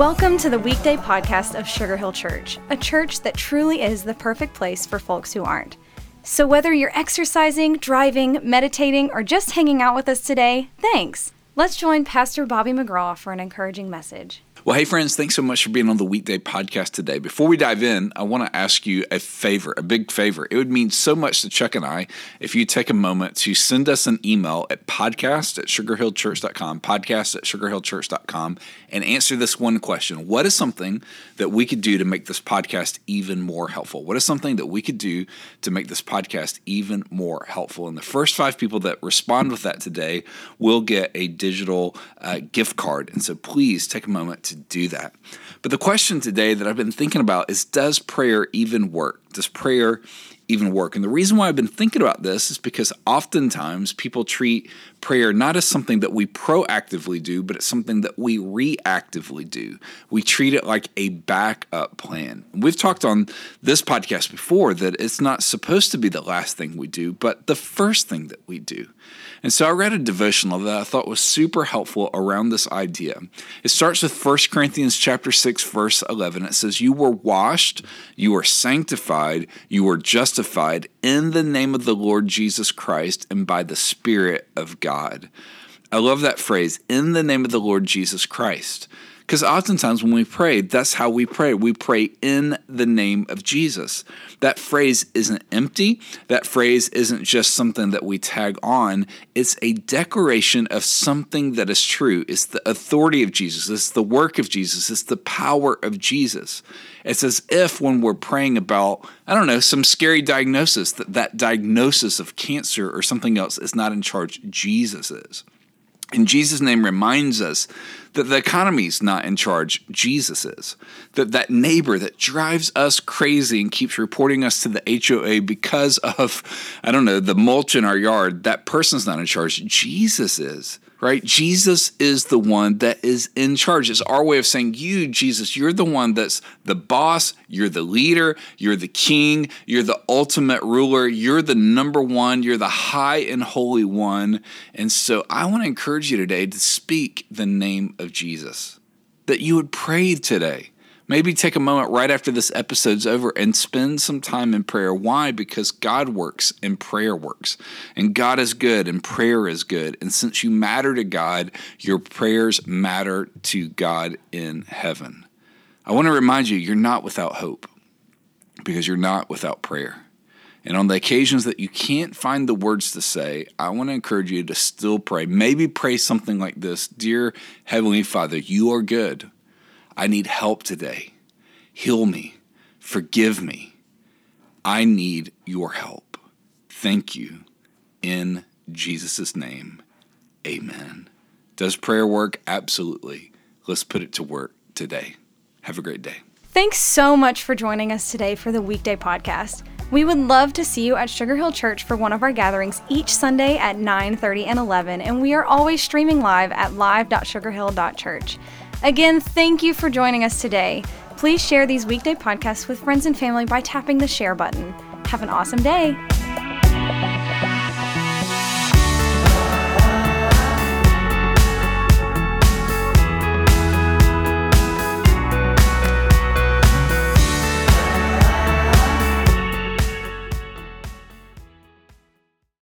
Welcome to the weekday podcast of Sugar Hill Church, a church that truly is the perfect place for folks who aren't. So, whether you're exercising, driving, meditating, or just hanging out with us today, thanks. Let's join Pastor Bobby McGraw for an encouraging message. Well, hey, friends, thanks so much for being on the weekday podcast today. Before we dive in, I want to ask you a favor, a big favor. It would mean so much to Chuck and I if you take a moment to send us an email at podcast at sugarhillchurch.com, podcast at sugarhillchurch.com, and answer this one question What is something that we could do to make this podcast even more helpful? What is something that we could do to make this podcast even more helpful? And the first five people that respond with that today will get a digital uh, gift card. And so please take a moment do that. But the question today that I've been thinking about is Does prayer even work? Does prayer even work? And the reason why I've been thinking about this is because oftentimes people treat prayer not as something that we proactively do, but it's something that we reactively do. We treat it like a backup plan. We've talked on this podcast before that it's not supposed to be the last thing we do, but the first thing that we do. And so I read a devotional that I thought was super helpful around this idea. It starts with 1 Corinthians chapter 6 verse 11. It says you were washed, you were sanctified, you were justified in the name of the Lord Jesus Christ and by the spirit of God. I love that phrase, in the name of the Lord Jesus Christ. Because oftentimes when we pray, that's how we pray. We pray in the name of Jesus. That phrase isn't empty. That phrase isn't just something that we tag on. It's a declaration of something that is true. It's the authority of Jesus. It's the work of Jesus. It's the power of Jesus. It's as if when we're praying about, I don't know, some scary diagnosis, that that diagnosis of cancer or something else is not in charge. Jesus is. And Jesus' name reminds us that the economy's not in charge, Jesus is. That that neighbor that drives us crazy and keeps reporting us to the HOA because of, I don't know, the mulch in our yard, that person's not in charge, Jesus is right? Jesus is the one that is in charge. It's our way of saying, You, Jesus, you're the one that's the boss, you're the leader, you're the king, you're the ultimate ruler, you're the number one, you're the high and holy one. And so I want to encourage you today to speak the name of Jesus, that you would pray today Maybe take a moment right after this episode's over and spend some time in prayer. Why? Because God works and prayer works. And God is good and prayer is good. And since you matter to God, your prayers matter to God in heaven. I want to remind you, you're not without hope because you're not without prayer. And on the occasions that you can't find the words to say, I want to encourage you to still pray. Maybe pray something like this Dear Heavenly Father, you are good. I need help today. Heal me. Forgive me. I need your help. Thank you. In Jesus' name, amen. Does prayer work? Absolutely. Let's put it to work today. Have a great day. Thanks so much for joining us today for the weekday podcast. We would love to see you at Sugar Hill Church for one of our gatherings each Sunday at 9:30 and 11, and we are always streaming live at live.sugarhill.church. Again, thank you for joining us today. Please share these weekday podcasts with friends and family by tapping the share button. Have an awesome day.